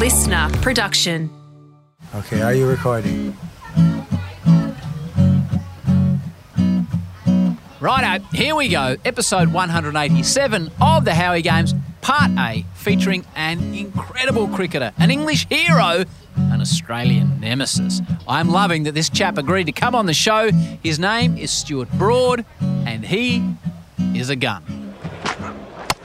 listener production. Okay, are you recording? Righto, here we go. Episode 187 of the Howie Games, Part A, featuring an incredible cricketer, an English hero, an Australian nemesis. I'm loving that this chap agreed to come on the show. His name is Stuart Broad, and he is a gun.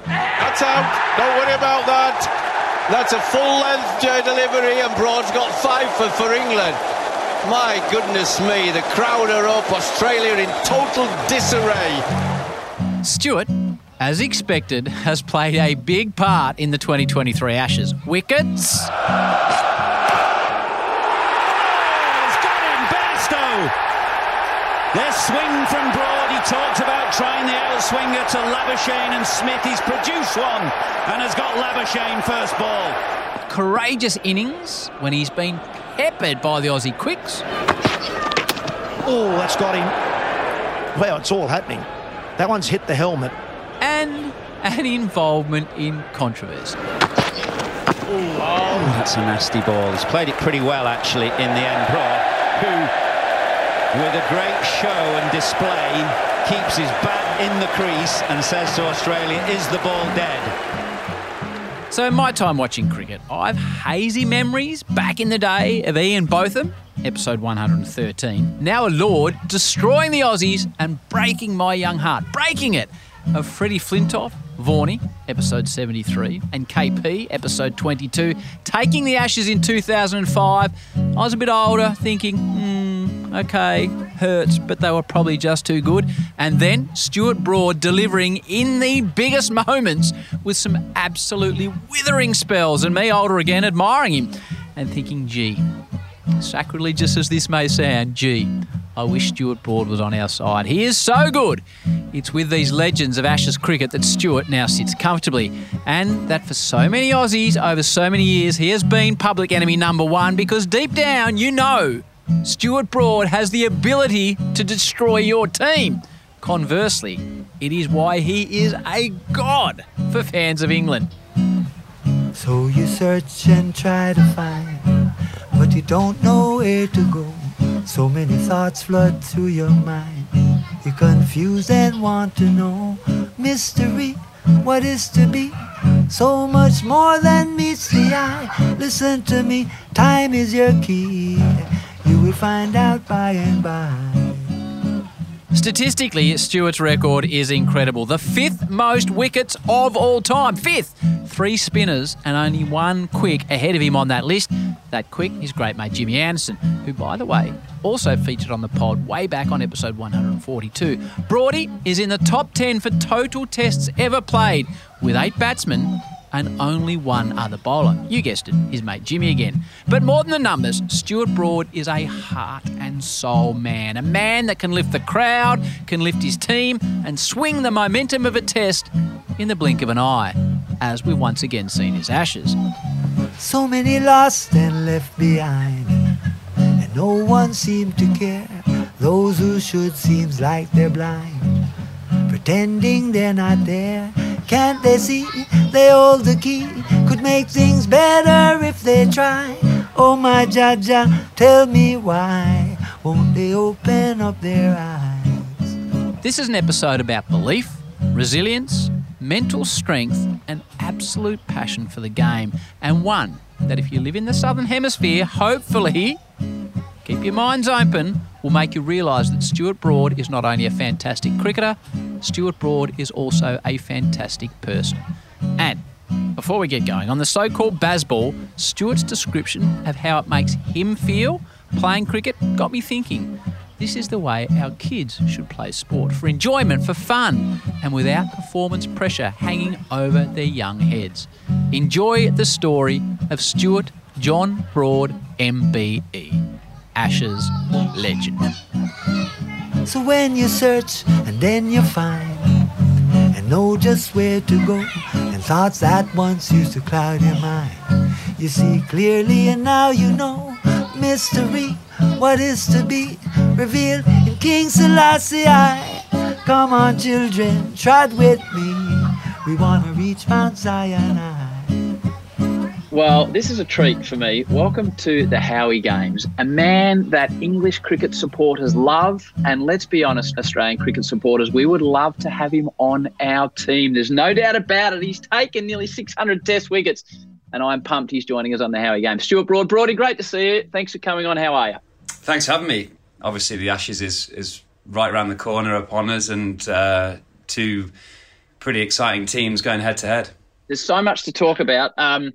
That's out. Don't worry about that. That's a full length delivery, and Broad's got five for, for England. My goodness me, the crowd are up. Australia in total disarray. Stuart, as expected, has played a big part in the 2023 Ashes. Wickets, He's got him, Bairstow. There's swing from Broad. He talked about trying the outswinger to Labuschagne and Smith. He's produced one and has got Labuschagne first ball. courageous innings when he's been peppered by the Aussie quicks. Oh, that's got him. Well, it's all happening. That one's hit the helmet. and an involvement in controversy. Oh, that's a nasty ball. He's played it pretty well, actually, in the end. Broad, who, with a great show and display, keeps his bat in the crease and says to Australia, is the ball dead? So, in my time watching cricket, I've hazy memories back in the day of Ian Botham, episode 113. Now a Lord, destroying the Aussies and breaking my young heart, breaking it, of Freddie Flintoff, Vaughany, episode 73, and KP, episode 22, taking the Ashes in 2005. I was a bit older, thinking, hmm, okay, hurts, but they were probably just too good. And then Stuart Broad delivering in the biggest moments with some absolutely withering spells, and me older again admiring him and thinking, gee, sacrilegious as this may sound, gee, I wish Stuart Broad was on our side. He is so good. It's with these legends of Ashes cricket that Stuart now sits comfortably, and that for so many Aussies over so many years, he has been public enemy number one because deep down, you know, Stuart Broad has the ability to destroy your team. Conversely, it is why he is a god for fans of England. So you search and try to find, but you don't know where to go. So many thoughts flood through your mind. You're confused and want to know mystery, what is to be. So much more than meets the eye. Listen to me, time is your key. Find out by and by. Statistically, Stuart's record is incredible. The fifth most wickets of all time. Fifth. Three spinners and only one quick ahead of him on that list. That quick, his great mate Jimmy Anderson, who, by the way, also featured on the pod way back on episode 142. Brody is in the top 10 for total tests ever played, with eight batsmen and only one other bowler. You guessed it, his mate Jimmy again. But more than the numbers, Stuart Broad is a heart and soul man. A man that can lift the crowd, can lift his team, and swing the momentum of a test in the blink of an eye, as we've once again seen his ashes. So many lost and left behind, and no one seemed to care. Those who should seems like they're blind, pretending they're not there. Can't they see they hold the key? Could make things better if they try. Oh my Jaja, tell me why won't they open up their eyes? This is an episode about belief, resilience, mental strength, and absolute passion for the game, and one that if you live in the Southern Hemisphere, hopefully, keep your minds open, will make you realise that Stuart Broad is not only a fantastic cricketer, Stuart Broad is also a fantastic person. And before we get going, on the so called Bazball, Stuart's description of how it makes him feel playing cricket got me thinking. This is the way our kids should play sport for enjoyment, for fun, and without performance pressure hanging over their young heads. Enjoy the story of Stuart John Broad, MBE, Ashes legend. So when you search and then you find and know just where to go and thoughts that once used to cloud your mind. You see clearly and now you know mystery what is to be revealed in King Selassie come on children trot with me. We wanna reach Mount Zion Well, this is a treat for me. Welcome to the Howie Games, a man that English cricket supporters love. And let's be honest, Australian cricket supporters, we would love to have him on our team. There's no doubt about it. He's taken nearly 600 test wickets, and I'm pumped he's joining us on the Howie Games. Stuart Broad, Broady, great to see you. Thanks for coming on. How are you? Thanks for having me. Obviously, the Ashes is, is right around the corner upon us, and uh, two pretty exciting teams going head to head. There's so much to talk about. Um,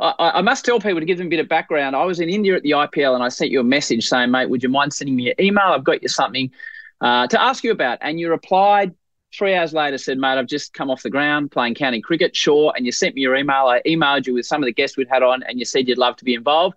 I, I, must tell people to give them a bit of background. I was in India at the IPL and I sent you a message saying, mate, would you mind sending me an email? I've got you something uh, to ask you about. And you replied three hours later, said, mate, I've just come off the ground playing county cricket. Sure. And you sent me your email. I emailed you with some of the guests we'd had on and you said you'd love to be involved.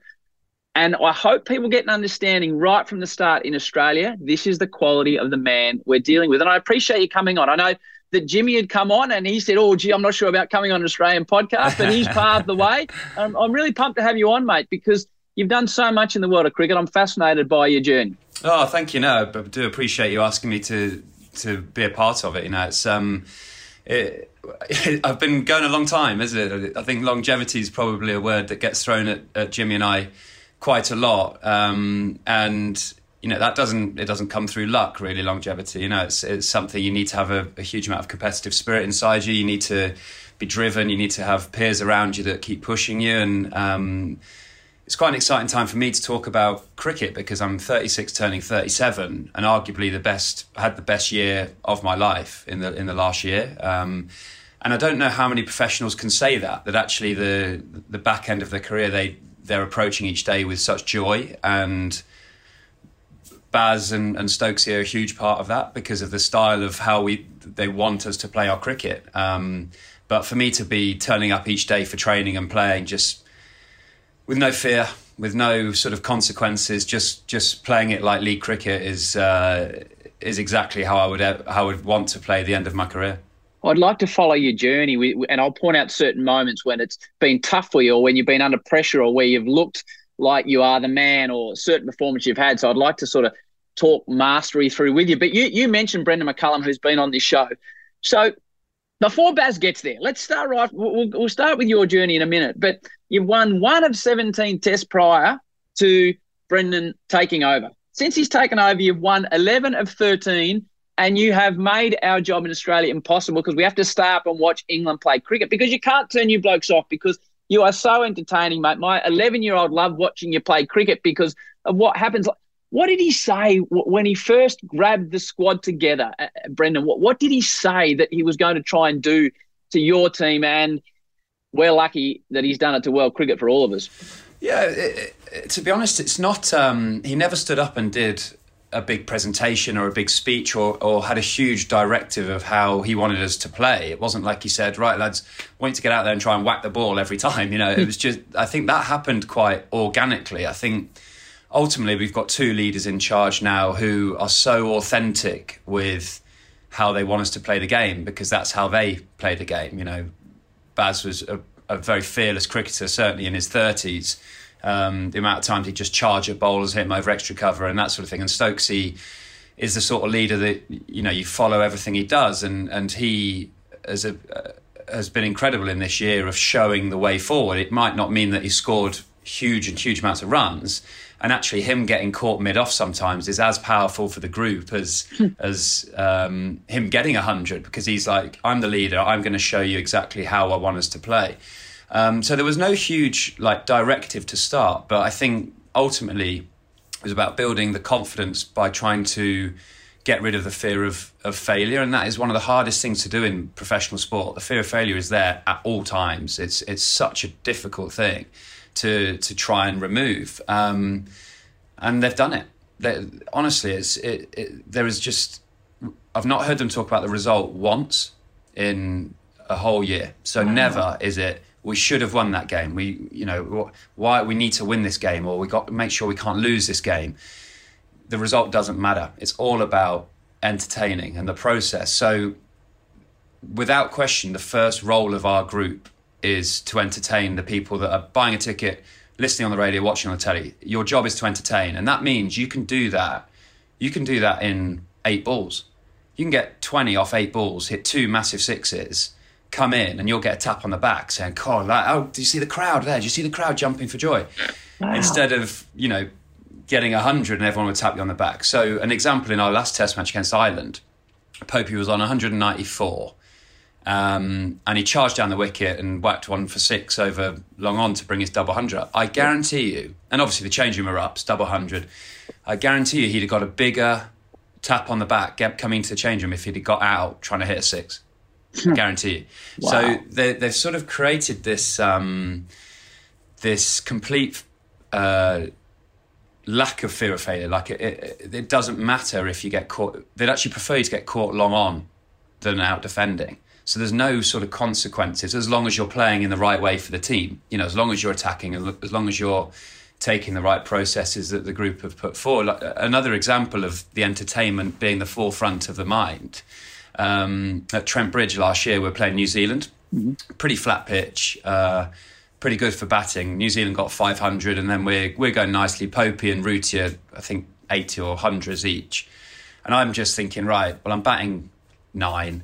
And I hope people get an understanding right from the start in Australia. This is the quality of the man we're dealing with. And I appreciate you coming on. I know that Jimmy had come on and he said, Oh, gee, I'm not sure about coming on an Australian podcast, but he's paved the way. Um, I'm really pumped to have you on, mate, because you've done so much in the world of cricket. I'm fascinated by your journey. Oh, thank you. No, but I do appreciate you asking me to to be a part of it. You know, it's um, it, I've been going a long time, isn't it? I think longevity is probably a word that gets thrown at, at Jimmy and I quite a lot, um, and you know that doesn't it doesn't come through luck really longevity. You know it's it's something you need to have a, a, huge amount of competitive spirit inside you. You need to be driven. You need to have peers around you that keep pushing you. And um, it's quite an exciting time for me to talk about cricket because I'm 36 turning 37 and arguably the best had the best year of my life in the in the last year. Um, and I don't know how many professionals can say that that actually the the back end of their career they they're approaching each day with such joy. And Baz and, and Stokesy are a huge part of that because of the style of how we they want us to play our cricket. Um, but for me to be turning up each day for training and playing just with no fear, with no sort of consequences, just just playing it like league cricket is uh, is exactly how I would how I would want to play the end of my career. I'd like to follow your journey, and I'll point out certain moments when it's been tough for you, or when you've been under pressure, or where you've looked like you are the man or certain performance you've had. So I'd like to sort of talk mastery through with you. But you you mentioned Brendon McCullum, who's been on this show. So before Baz gets there, let's start right. We'll, we'll start with your journey in a minute. But you've won one of 17 tests prior to Brendan taking over. Since he's taken over, you've won 11 of 13 and you have made our job in Australia impossible because we have to stay up and watch England play cricket because you can't turn you blokes off because you are so entertaining, mate. My 11 year old loved watching you play cricket because of what happens. What did he say when he first grabbed the squad together, uh, uh, Brendon? What, what did he say that he was going to try and do to your team? And we're lucky that he's done it to world cricket for all of us. Yeah, it, it, to be honest, it's not. Um, he never stood up and did a big presentation or a big speech or, or had a huge directive of how he wanted us to play. It wasn't like he said, right, lads, I want you to get out there and try and whack the ball every time. You know, it was just, I think that happened quite organically. I think ultimately we've got two leaders in charge now who are so authentic with how they want us to play the game because that's how they play the game. You know, Baz was a, a very fearless cricketer, certainly in his 30s. Um, the amount of times he'd just charge at bowlers, hit him over extra cover, and that sort of thing. And Stokesy is the sort of leader that you know you follow everything he does, and and he a uh, has been incredible in this year of showing the way forward. It might not mean that he scored huge and huge amounts of runs, and actually him getting caught mid off sometimes is as powerful for the group as hmm. as um, him getting a hundred because he's like I'm the leader. I'm going to show you exactly how I want us to play. Um, so there was no huge like directive to start but I think ultimately it was about building the confidence by trying to get rid of the fear of, of failure. And that is one of the hardest things to do in professional sport. The fear of failure is there at all times. It's it's such a difficult thing to to try and remove. Um, and they've done it. They, honestly, it's it, it, there is just I've not heard them talk about the result once in a whole year. So wow. never is it we should have won that game. We you know why we need to win this game or we got to make sure we can't lose this game. The result doesn't matter. It's all about entertaining and the process. So without question, the first role of our group is to entertain the people that are buying a ticket, listening on the radio, watching on the telly. Your job is to entertain, and that means you can do that. You can do that in eight balls. You can get 20 off eight balls, hit two massive sixes, come in and you'll get a tap on the back saying, "God, like, oh, do you see the crowd there? Do you see the crowd jumping for joy?" Instead of you know getting hundred and everyone would tap you on the back. So an example in our last Test match against Ireland, Popey was on 194. Um, and he charged down the wicket and whacked one for six over long on to bring his double hundred up. I guarantee you, and obviously the change room are up, it's double hundred. I guarantee you he'd have got a bigger tap on the back coming to the change room if he'd have got out trying to hit a six. I guarantee you. Wow. So they, they've sort of created this um, this complete uh, lack of fear of failure. Like it, it, it doesn't matter if you get caught. They'd actually prefer you to get caught long on than out defending. So there's no sort of consequences as long as you're playing in the right way for the team. You know, as long as you're attacking, as long as you're taking the right processes that the group have put forward. Another example of the entertainment being the forefront of the mind. Um, at Trent Bridge last year, we were playing New Zealand. Pretty flat pitch. Uh, pretty good for batting. New Zealand got 500, and then we're we're going nicely. Popey and Rooty, I think 80 or 100s each. And I'm just thinking, right, well, I'm batting nine.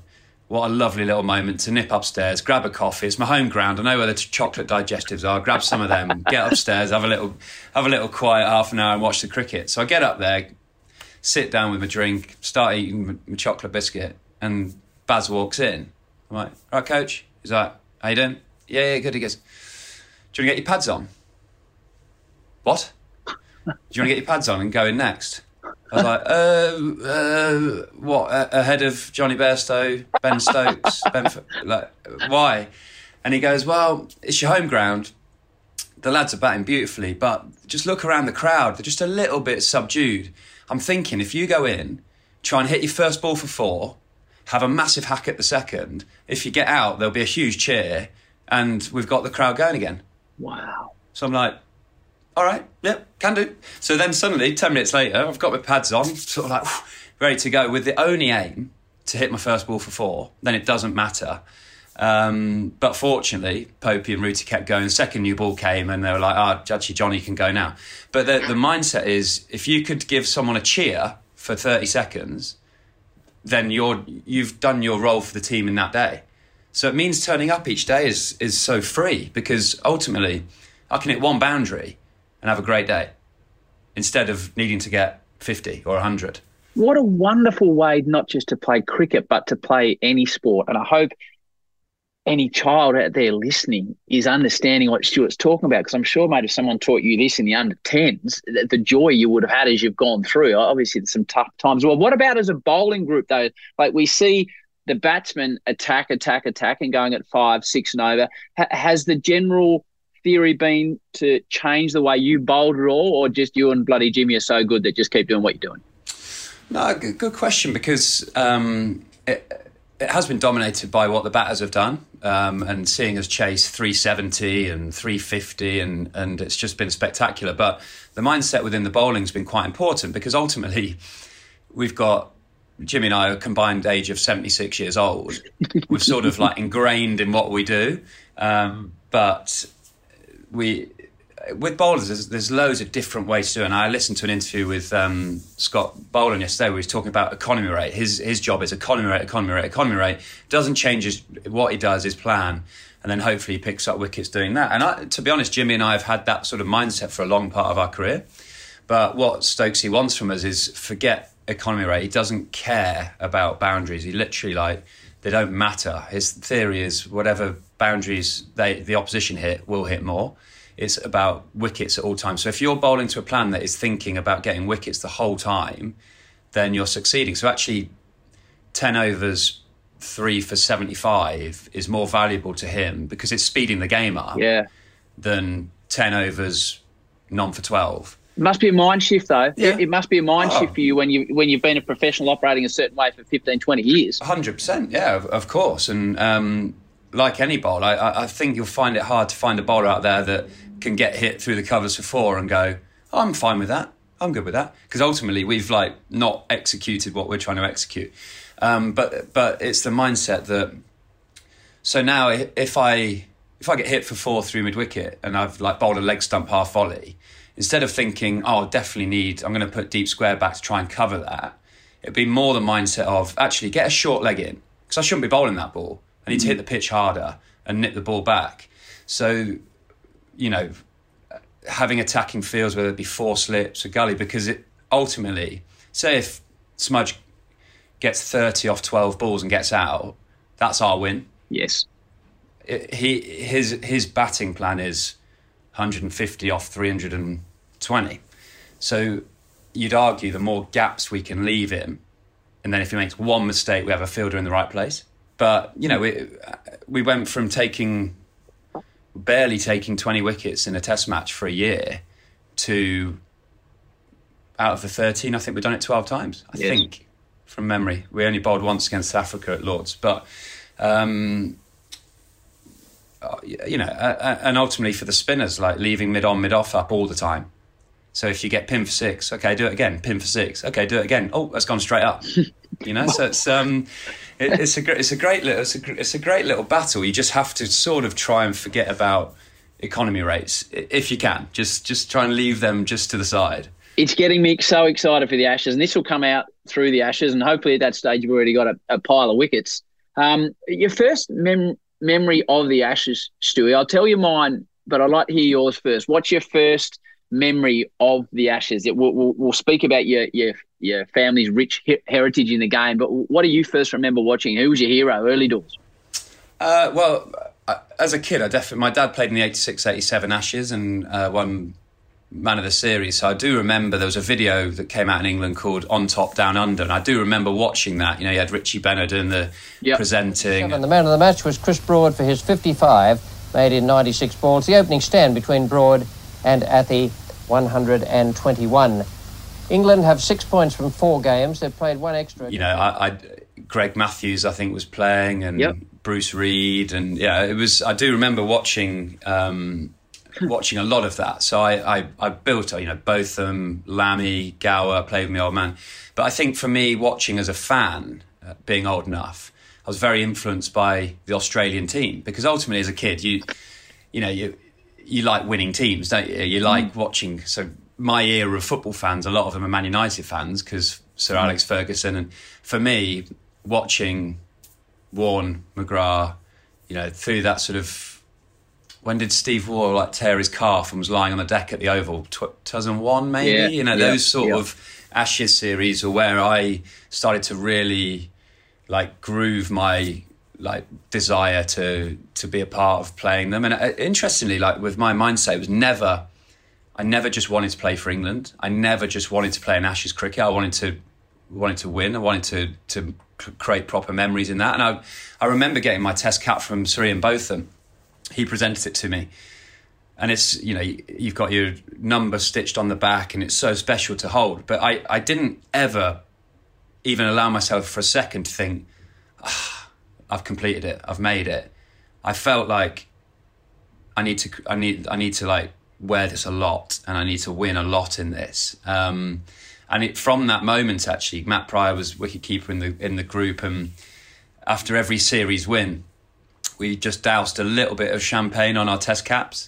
What a lovely little moment to nip upstairs, grab a coffee. It's my home ground. I know where the chocolate digestives are. Grab some of them, get upstairs, have a little, have a little quiet half an hour, and watch the cricket. So I get up there, sit down with my drink, start eating my- chocolate biscuit, and Baz walks in. I'm like, right, coach. He's like, how you doing? Yeah, yeah, good. He goes, do you want to get your pads on? What? Do you want to get your pads on and go in next? I was like, uh, uh, what? Uh, ahead of Johnny Bairstow, Ben Stokes, Ben, F- like, why? And he goes, well, it's your home ground. The lads are batting beautifully, but just look around the crowd. They're just a little bit subdued. I'm thinking if you go in, try and hit your first ball for four, have a massive hack at the second. If you get out, there'll be a huge cheer, and we've got the crowd going again. Wow. So I'm like, all right, yep, can do. So then suddenly, 10 minutes later, I've got my pads on, sort of like ready to go with the only aim to hit my first ball for four. Then it doesn't matter. Um, but fortunately, Popey and Rooty kept going. Second new ball came, and they were like, "Ah, oh, actually, Johnny can go now." But the, the mindset is, if you could give someone a cheer for thirty seconds, then you're you've done your role for the team in that day. So it means turning up each day is is so free because ultimately, I can hit one boundary and have a great day instead of needing to get fifty or hundred. What a wonderful way not just to play cricket, but to play any sport. And I hope any child out there listening is understanding what Stuart's talking about. Because I'm sure, mate, if someone taught you this in the under 10s, the, joy you would have had as you've gone through. Obviously, there's some tough times. Well, what about as a bowling group, though? Like we see the batsmen attack, attack, attack, and going at five, six, and over. Ha- has the general theory been to change the way you bowled at all, or just you and bloody Jimmy are so good that just keep doing what you're doing? No, good, good question because um, it, it has been dominated by what the batters have done, um, and seeing us chase 370 and 350, and and it's just been spectacular. But the mindset within the bowling has been quite important because ultimately we've got Jimmy and I are combined age of 76 years old. We've sort of like ingrained in what we do, um, but we with bowlers, there's, there's loads of different ways to do it. And I listened to an interview with um, Scott Boland yesterday where he was talking about economy rate. His his job is economy rate, economy rate, economy rate. Doesn't change his, what he does, his plan. And then hopefully he picks up wickets doing that. And I, to be honest, Jimmy and I have had that sort of mindset for a long part of our career. But what Stokesy wants from us is forget economy rate. He doesn't care about boundaries. He literally like they don't matter. His theory is whatever boundaries they the opposition hit will hit more. It's about wickets at all times. So if you're bowling to a plan that is thinking about getting wickets the whole time, then you're succeeding. So actually, ten overs, three for seventy-five is more valuable to him because it's speeding the game up Yeah. than ten overs, none for twelve. It must be a mind shift, though. Yeah. It, it must be a mind Oh. shift for you when you when you've been a professional operating a certain way for 15, 20 years. Hundred percent, yeah, of, of course. And um, like any bowler, I- I, think you'll find it hard to find a bowler out there that can get hit through the covers for four and go, oh, "I'm fine with that. I'm good with that." Because ultimately, we've like not executed what we're trying to execute. Um, but but it's the mindset that. So now, if I if I get hit for four through mid wicket and I've like bowled a leg stump half volley, instead of thinking, "Oh, I definitely need," I'm going to put deep square back to try and cover that. It'd be more the mindset of actually get a short leg in because I shouldn't be bowling that ball. I need to hit mm. the pitch harder and nip the ball back. So, you know, having attacking fields, whether it be four slips or gully, because it ultimately, say if Smudge gets 30 off 12 balls and gets out, that's our win. Yes. It, he his his batting plan is 150 off 320. So you'd argue the more gaps we can leave him, and then if he makes one mistake, we have a fielder in the right place. But you know, we we went from taking barely taking 20 wickets in a test match for a year to out of the 13, I think we've done it 12 times. I Yes. think from memory. We only bowled once against South Africa at Lords, but um, uh, you know, uh, uh, and ultimately for the spinners, like leaving mid on, mid off up all the time. So if you get pin for six, okay, do it again. Pin for six, okay, do it again. Oh, that's gone straight up. You know, so it's um, it, it's a it's a great little it's a, it's a great little battle. You just have to sort of try and forget about economy rates if you can. Just just try and leave them just to the side. It's getting me so excited for the Ashes, and this will come out through the Ashes, and hopefully at that stage we've already got a, a pile of wickets. Um, your first mem- memory of the Ashes, Stewie, I'll tell you mine, but I'd like to hear yours first. What's your first memory of the Ashes? It, we'll, we'll, we'll speak about your, your your family's rich he- heritage in the game, but what do you first remember watching? Who was your hero early doors? Uh, well, uh, as a kid, I definitely my dad played in the 86, 87 Ashes and uh, won man of the series. So I do remember there was a video that came out in England called "On Top Down Under," and I do remember watching that. You know, you had Richie Benaud doing the Yep. presenting. And the man of the match was Chris Broad for his 55, made in 96 balls. The opening stand between Broad and Athey, 121. England have six points from four games. They've played one extra. you know, I, I Greg Matthews, I think, was playing, and Yep. Bruce Reid, and yeah, it was. I do remember watching um, watching a lot of that. So I, I, I built, you know, Botham, Lamby, Gower, played with my old man. But I think for me, watching as a fan, uh, being old enough, I was very influenced by the Australian team because ultimately, as a kid, you, you know, you you like winning teams, don't you? You like mm. watching. So my era of football fans, a lot of them are Man United fans because Sir mm. Alex Ferguson, and for me, watching Warne McGrath, you know, through that sort of. When did Steve Waugh like tear his calf and was lying on the deck at the Oval? Tw- 2001, maybe. Yeah, you know, yeah, those sort yeah. of Ashes series are where I started to really like groove my like desire to to be a part of playing them. And uh, interestingly, like with my mindset, it was never. I never just wanted to play for England. I never just wanted to play in Ashes cricket. I wanted to wanted to win. I wanted to to create proper memories in that. And I I remember getting my test cap from Sir Ian Botham. He presented it to me, and it's you know you- you've got your number stitched on the back, and it's so special to hold. But I I didn't ever even allow myself for a second to think "Ah, I've completed it. I've made it. I felt like I need to I need I need to like wear this a lot and I need to win a lot in this. Um, and it, from that moment, actually, Matt Prior was wicketkeeper in the in the group, and after every series win, we just doused a little bit of champagne on our test caps.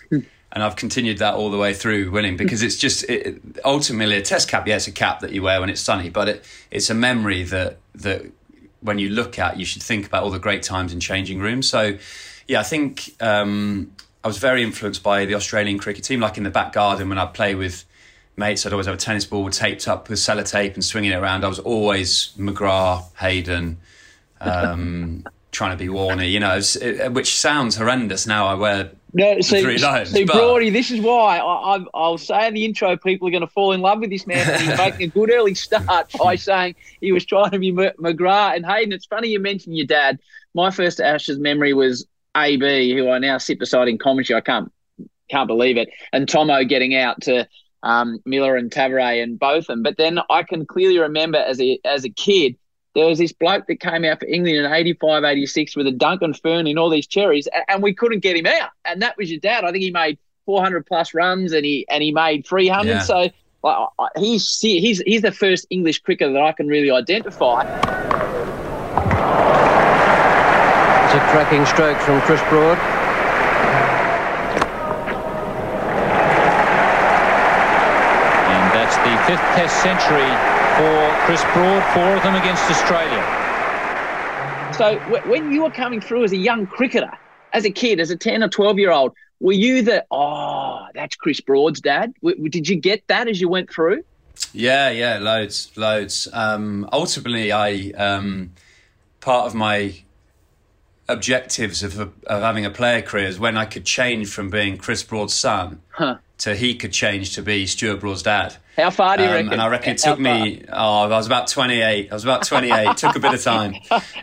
And I've continued that all the way through winning because it's just it, ultimately a test cap. Yeah, it's a cap that you wear when it's sunny, but it, it's a memory that that when you look at, you should think about all the great times in changing rooms. So, yeah, I think um, I was very influenced by the Australian cricket team. Like in the back garden when I'd play with mates, I'd always have a tennis ball taped up with sellotape and swinging it around. I was always McGrath, Hayden, um, trying to be Warner, you know, it, which sounds horrendous now. I wear No, see, three see but- Brody, this is why I, I, I'll say in the intro, people are going to fall in love with this man. He's making a good early start by saying he was trying to be M- McGrath and Hayden. It's funny you mentioned your dad. My first Ashes memory was AB, who I now sit beside in commentary. I can't can't believe it. And Tomo getting out to um, Miller and Tavaré and Botham. But then I can clearly remember as a as a kid, there was this bloke that came out for England in 85, 86 with a Duncan Fern and all these cherries, a- and we couldn't get him out. And that was your dad. I think he made 400 plus runs and he and he made 300. Yeah. So like, I- he's he's he's the first English cricketer that I can really identify. It's a cracking stroke from Chris Broad. And that's the fifth Test century for Chris Broad, four of them against Australia. So w- when you were coming through as a young cricketer, as a kid, as a 10 or 12 year old, were you the, oh, that's Chris Broad's dad? W- did you get that as you went through? Yeah, yeah, loads, loads. Um, ultimately, I um, part of my objectives of, of having a player career is when I could change from being Chris Broad's son Huh. to he could change to be Stuart Broad's dad. How far do you Um, reckon? and I reckon it took me. Oh, I was about twenty eight. I was about twenty eight. took a bit of time,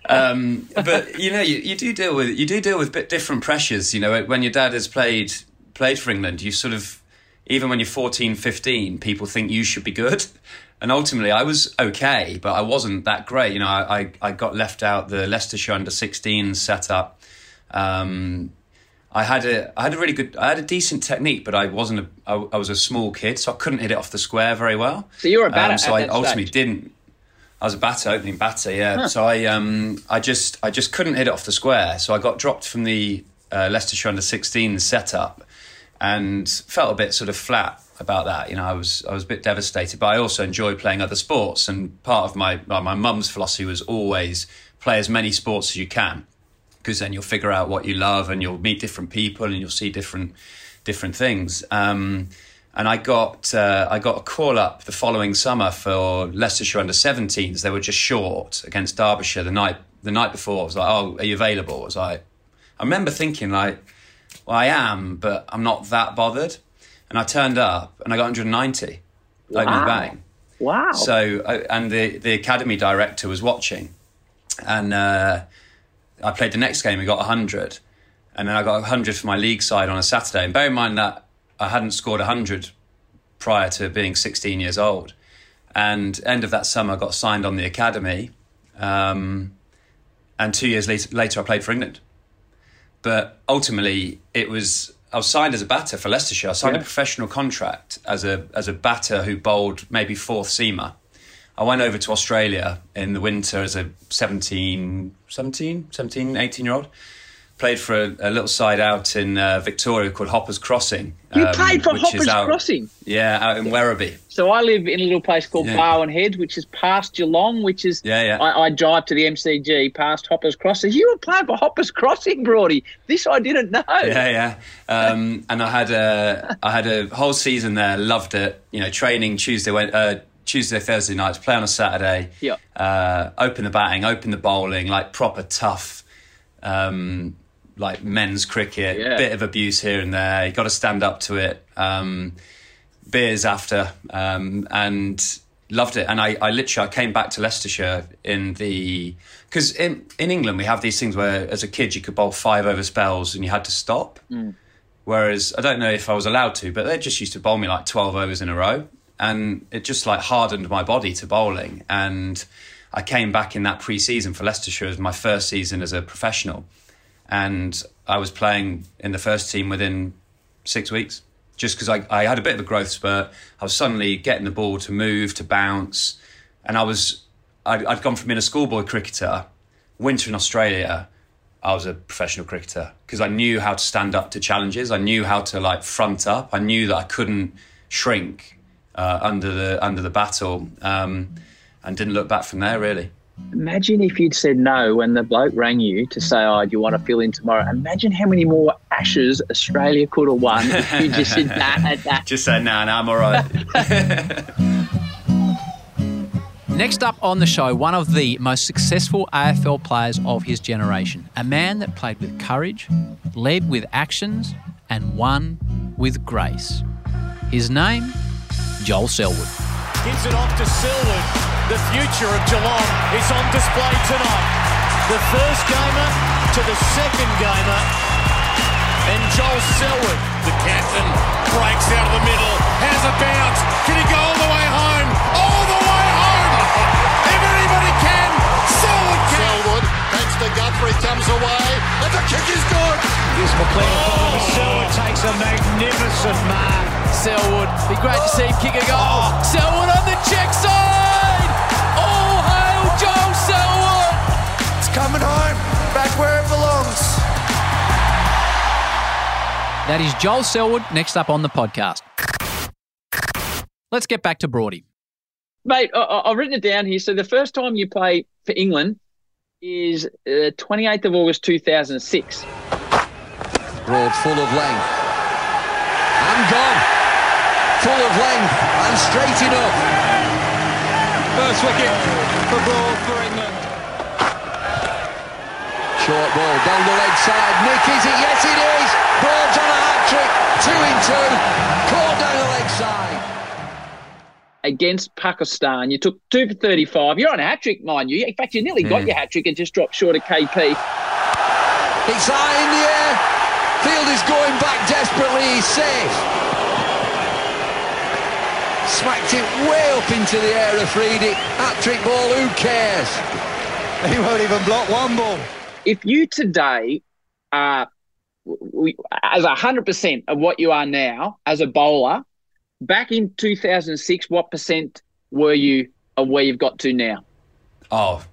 um, but you know, you, you do deal with you do deal with bit different pressures. You know, when your dad has played played for England, you sort of even when you're 14, 15, people think you should be good. And ultimately, I was okay, but I wasn't that great. You know, I, I, I got left out the Leicestershire under 16 setup. Um, I had a I had a really good I had a decent technique, but I wasn't a I, I was a small kid, so I couldn't hit it off the square very well. So you were a batter Um, so I ultimately stage? didn't. I was a batter, opening batter, yeah. Huh. So I um I just I just couldn't hit it off the square. So I got dropped from the uh, Leicestershire under 16 setup, and felt a bit sort of flat about that. You know, I was I was a bit devastated, but I also enjoy playing other sports. And part of my my mum's philosophy was always play as many sports as you can because then you'll figure out what you love and you'll meet different people and you'll see different different things. Um, and I got uh, I got a call up the following summer for Leicestershire under 17s. They were just short against Derbyshire the night the night before. I was like, "Oh, are you available?" I was like, I remember thinking like, "Well, I am, but I'm not that bothered." And I turned up and I got 190 opening Wow. batting. Wow. So, and the, the academy director was watching, and uh, I played the next game. We got 100, and then I got 100 for my league side on a Saturday. And bear in mind that I hadn't scored 100 prior to being 16 years old. And end of that summer, I got signed on the academy, um, and two years later, later, I played for England. But ultimately, it was I was signed as a batter for Leicestershire. I signed a professional contract as a as a batter who bowled maybe fourth seamer. I went over to Australia in the winter as a 17, 17, 17 18 year old. Played for a, a little side out in uh, Victoria called Hoppers Crossing. you um, played for Hoppers out- Crossing. Yeah, out in Werribee. So I live in a little place called Yeah. Barwon Heads, which is past Geelong, which is Yeah, yeah. I, I drive to the MCG past Hoppers Crossing. You were playing for Hoppers Crossing, Broady. This I didn't know. Yeah, yeah. Um, and I had a I had a whole season there. Loved it. You know, training Tuesday, Wed- uh, Tuesday, Thursday nights, play on a Saturday. Yeah. Uh, open the batting, open the bowling, like proper tough, um, like men's cricket. Yeah. Bit of abuse here and there. You got to stand up to it. Um, beers after, um, and loved it. And I, I literally I came back to Leicestershire in the because in in England we have these things where as a kid you could bowl five over spells and you had to stop. Whereas I don't know if I was allowed to, but they just used to bowl me like twelve overs in a row, and it just like hardened my body to bowling. And I came back in that pre-season for Leicestershire as my first season as a professional, and I was playing in the first team within six weeks. Just because I, I had a bit of a growth spurt, I was suddenly getting the ball to move, to bounce, and I was I'd, I'd gone from being a schoolboy cricketer, winter in Australia, I was a professional cricketer because I knew how to stand up to challenges. I knew how to like front up. I knew that I couldn't shrink uh, under the under the battle, um, and didn't look back from there really. Imagine if you'd said no when the bloke rang you to say, "Oh, do you want to fill in tomorrow?" Imagine how many more Ashes Australia could have won if you just said, "Nah, nah." Just said, "Nah, nah, I'm all right." Next up on the show, one of the most successful AFL players of his generation. A man that played with courage, led with actions, and won with grace. His name, Joel Selwood. Gives it off to Selwood. The future of Geelong is on display tonight. The first gamer to the second gamer. And Joel Selwood. The captain breaks out of the middle. Has a bounce. Can he go all the way home? All to Guthrie, comes away, and the kick is good. Here's McLean oh. Selwood takes a magnificent mark. Selwood, be great to see him kick a goal. Oh. Selwood on the check side! All hail Joel Selwood! It's coming home, back where it belongs. That is Joel Selwood, next up on the podcast. Let's get back to Broady. Mate, I, I- I've written it down here. So the first time you play for England, is uh, 28th of August 2006. Broad full of length. And gone. Full of length and straight enough. First wicket for Broad for England. Short ball down the leg side. Nick, is it? Yes, it is. Broad's on a hat trick. Two in two. Caught Against Pakistan, you took two for 35. You're on a hat trick, mind you. In fact, you nearly got Mm. your hat trick and just dropped short of KP. It's high in the air. Field is going back desperately. He's safe. Smacked it way up into the air, Afridi. Hat trick ball, who cares? He won't even block one ball. If you today are we, as 100% of what you are now as a bowler, back in 2006, what percent were you of where you've got to now? Oh,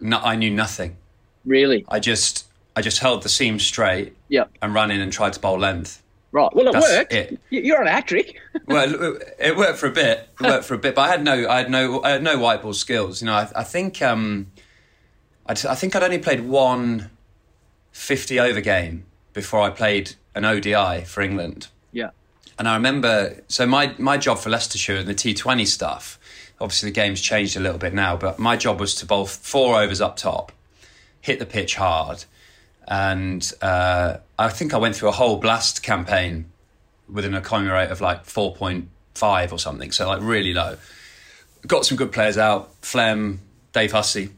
no, I knew nothing. Really? I just I just held the seam straight Yep. and ran in and tried to bowl length. Right. Well, it That's worked. it. You- You're on a hat trick. well, it- it worked for a bit. It worked for a bit, but I had no, I had no, I had no white ball skills. You know, I, I think, um, I, I think I'd only played one 50 over game before I played an ODI for England. Yeah. And I remember, so my, my job for Leicestershire and the T20 stuff, obviously the game's changed a little bit now, but my job was to bowl four overs up top, hit the pitch hard. And uh, I think I went through a whole blast campaign with an economy rate of like 4.5 or something, so like really low. Got some good players out, Flem, Dave Hussey.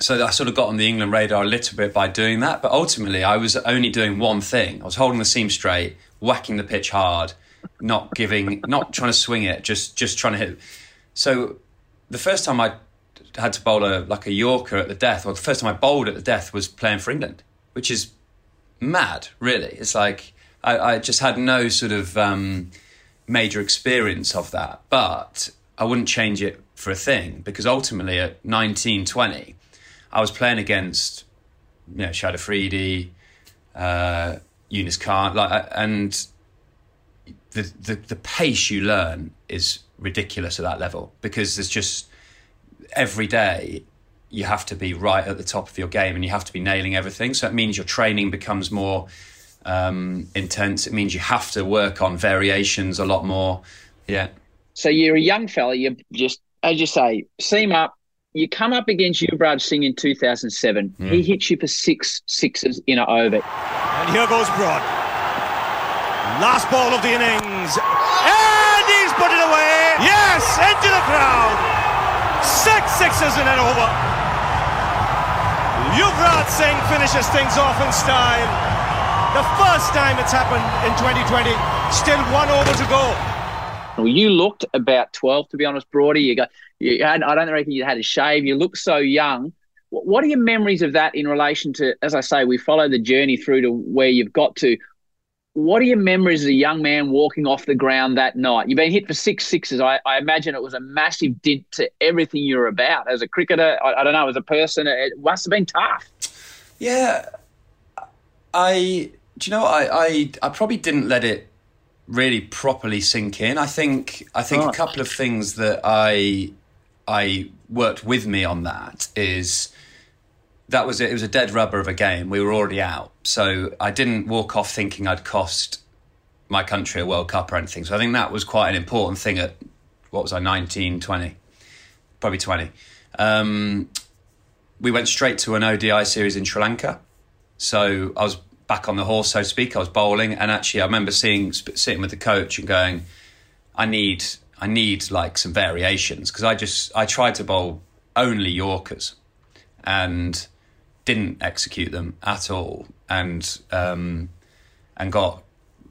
So I sort of got on the England radar a little bit by doing that, but ultimately I was only doing one thing. I was holding the seam straight, whacking the pitch hard, not giving, not trying to swing it, just just trying to hit. So the first time I had to bowl a like a Yorker at the death, or the first time I bowled at the death was playing for England, which is mad, really. It's like I, I just had no sort of um, major experience of that, but I wouldn't change it for a thing because ultimately at 19, 20, I was playing against you know Shad uh, Younis Khan, like, and the, the the pace you learn is ridiculous at that level because there's just every day you have to be right at the top of your game and you have to be nailing everything. So it means your training becomes more um, intense. It means you have to work on variations a lot more. Yeah. So you're a young fella. You just, as you say, seam up. You come up against Yuvraj Singh in 2007. Mm. He hits you for six sixes in an over. And here goes Broad. Last ball of the innings. And he's put it away. Yes, into the crowd. Six sixes in an over. Yuvraj Singh finishes things off in style. The first time it's happened in Twenty20. Still one over to go. Well, you looked about 12, to be honest, Broady. You got, you had, I don't reckon you had a shave. You look so young. What are your memories of that in relation to, as I say, we follow the journey through to where you've got to. What are your memories as a young man walking off the ground that night? You've been hit for six sixes. I, I imagine it was a massive dent to everything you're about. As a cricketer, I, I don't know, as a person, it must have been tough. Yeah, I. Do you know? I I I probably didn't let it really properly sink in. I think I think a oh. couple of things that I I worked with me on that is that was it. It was a dead rubber of a game. We were already out, so I didn't walk off thinking I'd cost my country a World Cup or anything. So I think that was quite an important thing at what was I 19, 20, probably 20. Um, we went straight to an ODI series in Sri Lanka. So I was back on the horse, so to speak. I was bowling, and actually, I remember seeing sitting with the coach and going, "I need, I need like some variations because I just I tried to bowl only Yorkers, and didn't execute them at all, and um, and got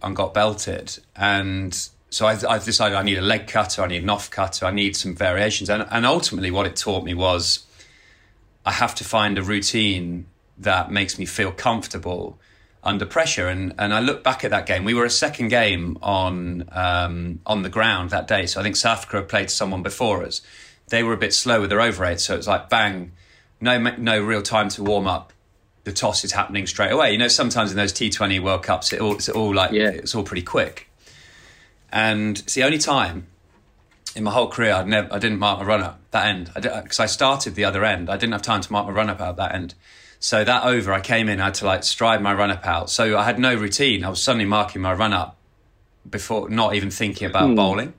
and got belted, and so I, I decided I need a leg cutter, I need an off cutter, I need some variations, and and ultimately, what it taught me was I have to find a routine that makes me feel comfortable under pressure. And and I look back at that game. We were a second game on um, on the ground that day. So I think South Africa played someone before us. They were a bit slow with their over rate, so it was like bang, no no real time to warm up. The toss is happening straight away. You know, sometimes in those T Twenty World Cups, it all, it's all like it's all pretty quick. And it's the only time in my whole career, I'd never, I didn't mark my run up that end. Because I, started the other end. I didn't have time to mark my run up out that end. So that over, I came in, I had to like stride my run up out. So I had no routine. I was suddenly marking my run up before, not even thinking about Hmm. bowling.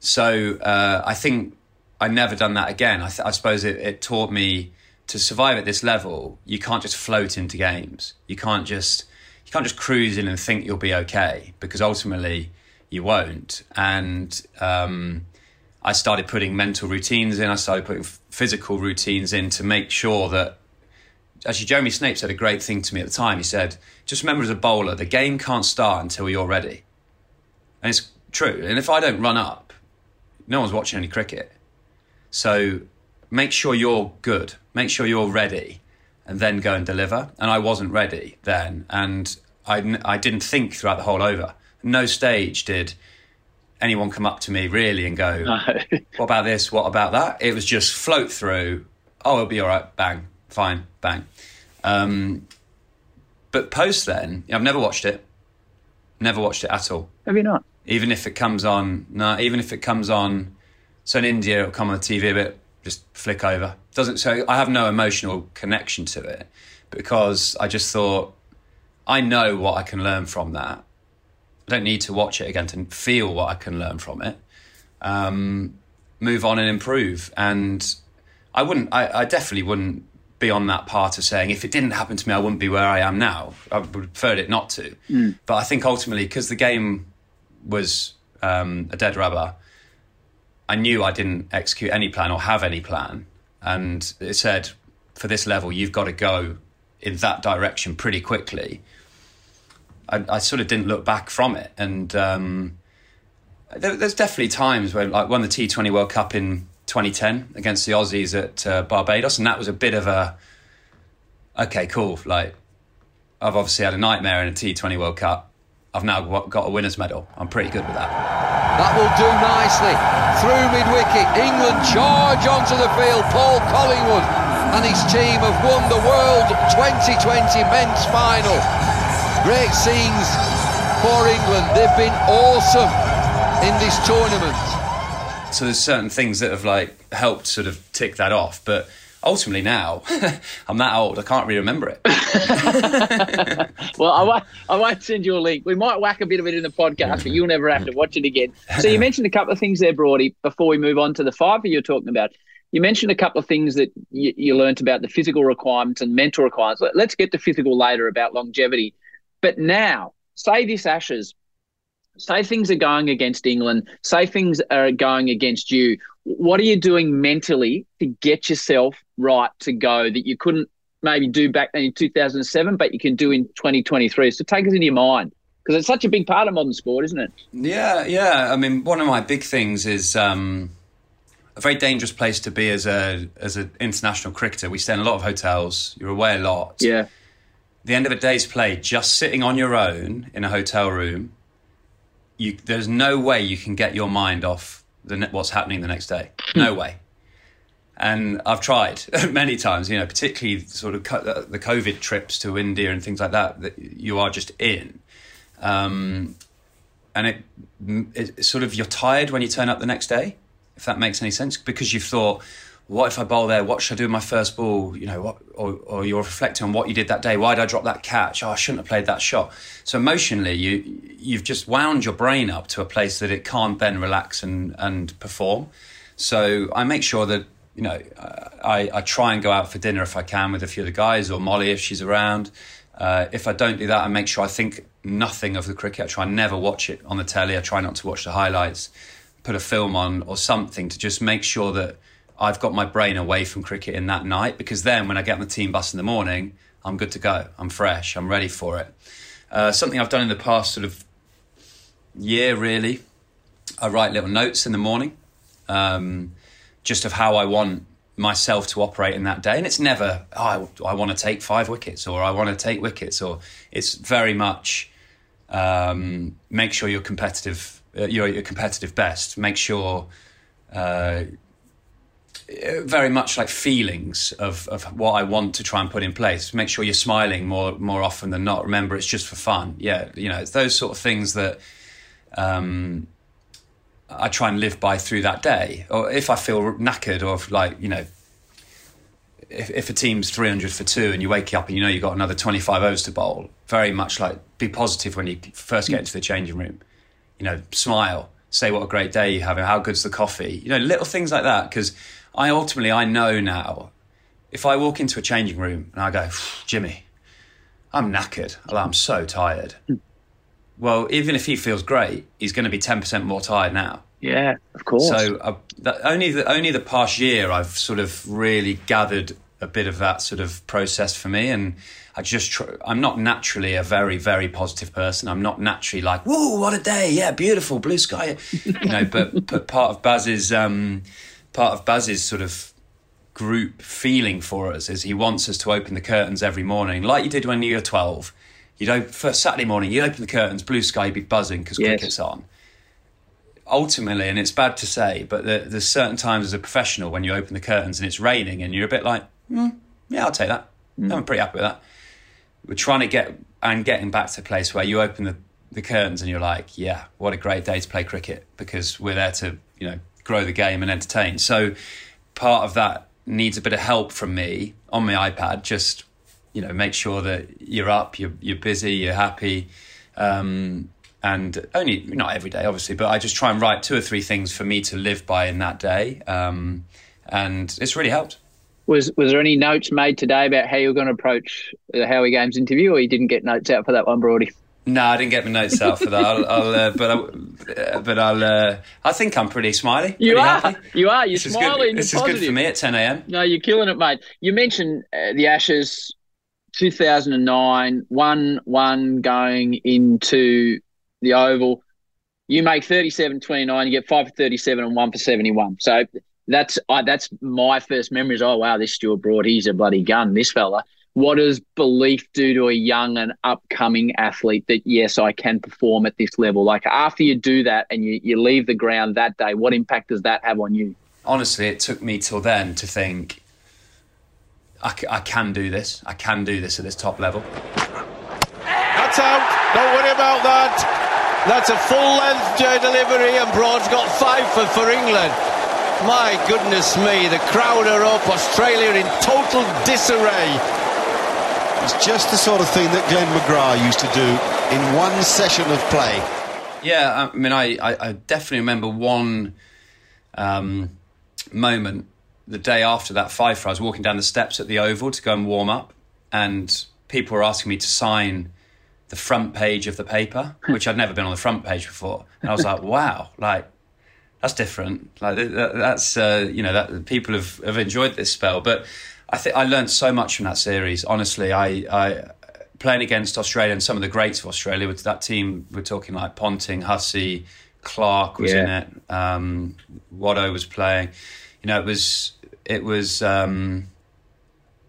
So uh, I think I never done that again. I, th- I suppose it, it taught me to survive at this level. You can't just float into games. You can't just you can't just cruise in and think you'll be okay because ultimately you won't. And um, I started putting mental routines in. I started putting physical routines in to make sure that. Actually, Jeremy Snape said a great thing to me at the time. He said, "Just remember, as a bowler, the game can't start until you're ready." And it's true. And if I don't run up, no one's watching any cricket. So make sure you're good, make sure you're ready, and then go and deliver. And I wasn't ready then. And I, I didn't think throughout the whole over. No stage did anyone come up to me really and go, What about this? What about that? It was just float through. Oh, it'll be all right. Bang. Fine. Bang. Um, but post then, I've never watched it. Never watched it at all Have you not? even if it comes on no even if it comes on so in india it'll come on the tv a bit just flick over. Doesn't so i have no emotional connection to it because i just thought i know what i can learn from that. I don't need to watch it again to feel what i can learn from it. Um, move on and improve. And i wouldn't I, I definitely wouldn't be on that part of saying if it didn't happen to me i wouldn't be where i am now. I would prefer it not to. Mm. but I think ultimately, because the game was um, a dead rubber, I knew I didn't execute any plan or have any plan. And it said, for this level, you've got to go in that direction pretty quickly. I, I sort of didn't look back from it. And um, there, there's definitely times where, like, won the T20 World Cup in 2010 against the Aussies at uh, Barbados, and that was a bit of a okay, cool. Like, I've obviously had a nightmare in a T20 World Cup. I've now got a winner's medal. I'm pretty good with that. That will do nicely. Through mid wicket, England charge onto the field. Paul Collingwood and his team have won the World Twenty20 men's final. Great scenes for England. They've been awesome in this tournament. So there's certain things that have like helped sort of tick that off, but ultimately now I'm that old, I can't really remember it. Well, I won't, I won't send you a link. We might whack a bit of it in the podcast, but you'll never have to watch it again. So you mentioned a couple of things there, Brody, before we move on to the five you're talking about. You mentioned a couple of things that you, you learnt about the physical requirements and mental requirements. Let- Let's get to physical later about longevity. But now, say this Ashes, say things are going against England, say things are going against you. What are you doing mentally to get yourself right to go that you couldn't maybe do back then in 2007, but you can do in 2023? So take us into your mind because it's such a big part of modern sport, isn't it? Yeah, yeah. I mean, one of my big things is um, a very dangerous place to be as a as an international cricketer. We stay in a lot of hotels. You're away a lot. Yeah. The end of a day's play, just sitting on your own in a hotel room, you there's no way you can get your mind off the ne- what's happening the next day. No way. And I've tried many times, you know, particularly sort of co- the COVID trips to India and things like that, that you are just in. Um, and it, it sort of, you're tired when you turn up the next day, if that makes any sense, because you've thought, what if I bowl there? What should I do with my first ball? You know, what, or, or you're reflecting on what you did that day. Why did I drop that catch? Oh, I shouldn't have played that shot. So emotionally, you you've just wound your brain up to a place that it can't then relax and and perform. So I make sure that you know I, I try and go out for dinner if I can with a few of the guys or Molly if she's around. Uh, if I don't do that, I make sure I think nothing of the cricket. I try and never watch it on the telly. I try not to watch the highlights. Put a film on or something to just make sure that I've got my brain away from cricket in that night because then when I get on the team bus in the morning, I'm good to go. I'm fresh. I'm ready for it. Uh, something I've done in the past sort of year, really. I write little notes in the morning, um, just of how I want myself to operate in that day. And it's never, oh, I, I want to take five wickets or I want to take wickets, or it's very much um, make sure you're competitive. Uh, you're your competitive best. Make sure. Uh, very much like feelings of, of what I want to try and put in place. Make sure you're smiling more more often than not. Remember, it's just for fun. Yeah, you know, it's those sort of things that um, I try and live by through that day. Or if I feel knackered, or if, like you know, if, if a team's three hundred for two and you wake up and you know you've got another twenty five overs to bowl, very much like be positive when you first get into the changing room. You know, smile, say what a great day you're having, how good's the coffee. You know, little things like that. Because I ultimately I know now, if I walk into a changing room and I go, Jimmy, I'm knackered. I'm so tired. Well, even if he feels great, he's going to be ten percent more tired now. Yeah, of course. So uh, that, only the only the past year I've sort of really gathered a bit of that sort of process for me, and I just tr- I'm not naturally a very very positive person. I'm not naturally like, "Whoa, what a day! Yeah, beautiful blue sky," you know. But but part of Baz's um, part of Baz's sort of group feeling for us is he wants us to open the curtains every morning, like you did when you were twelve. You'd open, first Saturday morning, you open the curtains, blue sky, you'd be buzzing because Yes. cricket's on ultimately, and it's bad to say, but there, there's certain times as a professional when you open the curtains and it's raining and you're a bit like, mm, yeah, I'll take that. I'm pretty happy with that. We're trying to get and getting back to a place where you open the, the curtains and you're like, yeah, what a great day to play cricket because we're there to, you know, grow the game and entertain. So part of that needs a bit of help from me on my iPad. Just, you know, make sure that you're up, you're, you're busy, you're happy. Um, and only not every day, obviously, but I just try and write two or three things for me to live by in that day, um, and it's really helped. Was was there any notes made today about how you were going to approach the Howie Games interview, or you didn't get notes out for that one, Brody? No, I didn't get my notes out for that. I'll, I'll uh, but I, uh, but I'll. Uh, I think I'm pretty smiley. You pretty are, Happy. you are. You're This is smiling. good. This is good for me at 10 a.m. No, you're killing it, mate. You mentioned uh, the Ashes, 2009, one one going into the Oval. You make 37 29, you get five for 37 and one for 71. So that's I, that's my first memories. Oh wow, this Stuart Broad, he's a bloody gun. This fella. What does belief do to a young and upcoming athlete that yes, I can perform at this level? Like after you do that and you, you leave the ground that day, what impact does that have on you? Honestly, it took me till then to think. I, c- I can do this. I can do this at this top level. That's out. Don't worry about that. That's a full length delivery, and Broad's got five for, for England. My goodness me, the crowd are up. Australia in total disarray. It's just the sort of thing that Glenn McGrath used to do in one session of play. Yeah, I mean, I, I, I definitely remember one um, moment the day after that five for I was walking down the steps at the Oval to go and warm up, and people were asking me to sign the front page of the paper, which I'd never been on the front page before, and I was like, wow, like that's different. Like that, that's uh, you know that people have, have enjoyed this spell, but I think I learned so much from that series. Honestly, I, I playing against Australia and some of the greats of Australia with that team. We're talking like Ponting, Hussey, Clarke was in it. Um, Watto was playing. You know, it was it was um,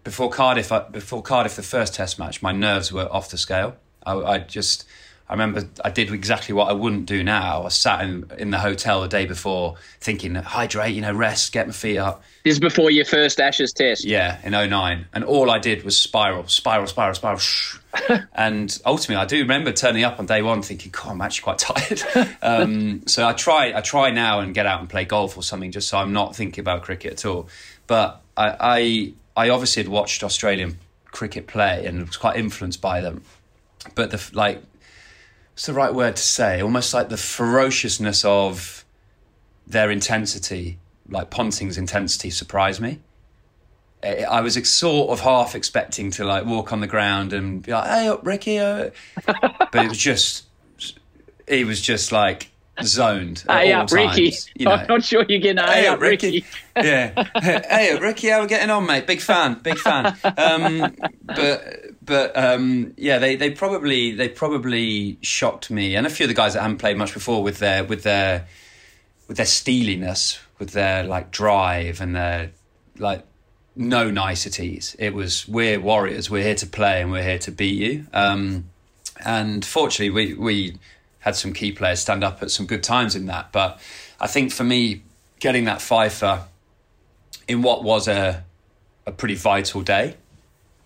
before Cardiff. uh, Before Cardiff, the first Test match, my nerves were off the scale. I, I just. I remember I did exactly what I wouldn't do now. I sat in, in the hotel the day before thinking, hydrate, you know, rest, get my feet up. This is before your first Ashes test. Yeah, in 09. And all I did was spiral, spiral, spiral, spiral. shh. and ultimately, I do remember turning up on day one thinking, God, I'm actually quite tired. um, so I try, I try now and get out and play golf or something just so I'm not thinking about cricket at all. But I, I, I obviously had watched Australian cricket play and was quite influenced by them. But the like, what's the right word to say? Almost like the ferociousness of their intensity, like Ponting's intensity, surprised me. I I was sort of half expecting to like walk on the ground and be like, "Hey up, Ricky," uh," but it was just, he was just like zoned Hey up, Ricky. times, You know. I'm not sure you're getting a hey up, Ricky. yeah. Hey, up, Ricky, how we getting on, mate? Big fan, big fan. Um, but but um, yeah, they, they probably they probably shocked me and a few of the guys that hadn't played much before with their with their with their steeliness, with their like drive and their like no niceties. It was we're warriors. We're here to play and we're here to beat you. Um, and fortunately, we we had some key players stand up at some good times in that. But I think for me, getting that fifer in what was a a pretty vital day.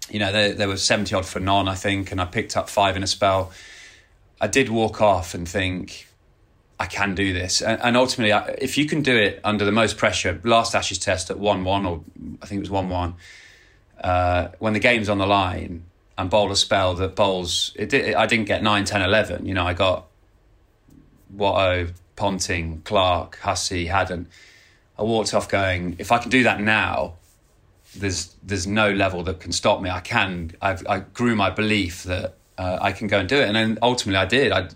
You know, there, there was 70 odd for none, I think, and I picked up five in a spell. I did walk off and think, I can do this. And, and ultimately, I, if you can do it under the most pressure, last Ashes test at 1 1, or I think it was 1 1, uh, when the game's on the line and bowl a spell that bowls, it did, I didn't get 9, 10, 11. You know, I got Watto, Ponting, Clarke, Hussey, Haddin. I walked off going, if I can do that now, there's there's no level that can stop me. I can. I've, I grew my belief that uh, I can go and do it, and then ultimately I did. I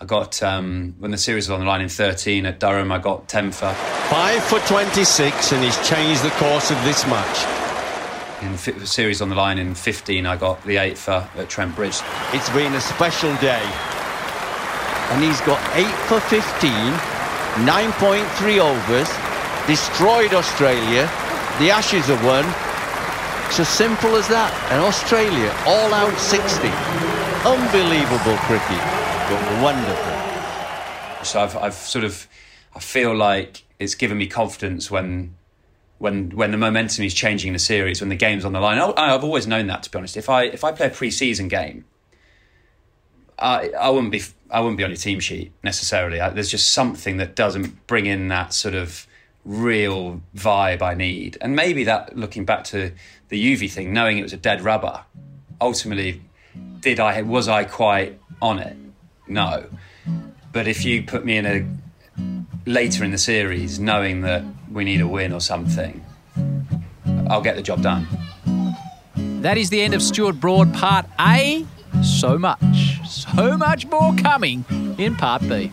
I got um, when the series was on the line in 13 at Durham. I got 10 for five for 26, and he's changed the course of this match. In the series on the line in 15, I got the eight for at Trent Bridge. It's been a special day, and he's got eight for 15, 9.3 overs, destroyed Australia. The Ashes have won. It's as simple as that. And Australia all out 60. Unbelievable cricket but wonderful. So I've, I've sort of, I feel like it's given me confidence when, when, when the momentum is changing the series, when the game's on the line. I, I've always known that, to be honest. If I, if I play a pre-season game, I, I wouldn't be, I wouldn't be on your team sheet necessarily. I, there's just something that doesn't bring in that sort of real vibe I need. And maybe that, looking back to the Yuvi thing, knowing it was a dead rubber, ultimately, did I was I quite on it? no. But if you put me in a later in the series, knowing that we need a win or something, I'll get the job done. That is the end of Stuart Broad Part A. So much, so much more coming in Part B.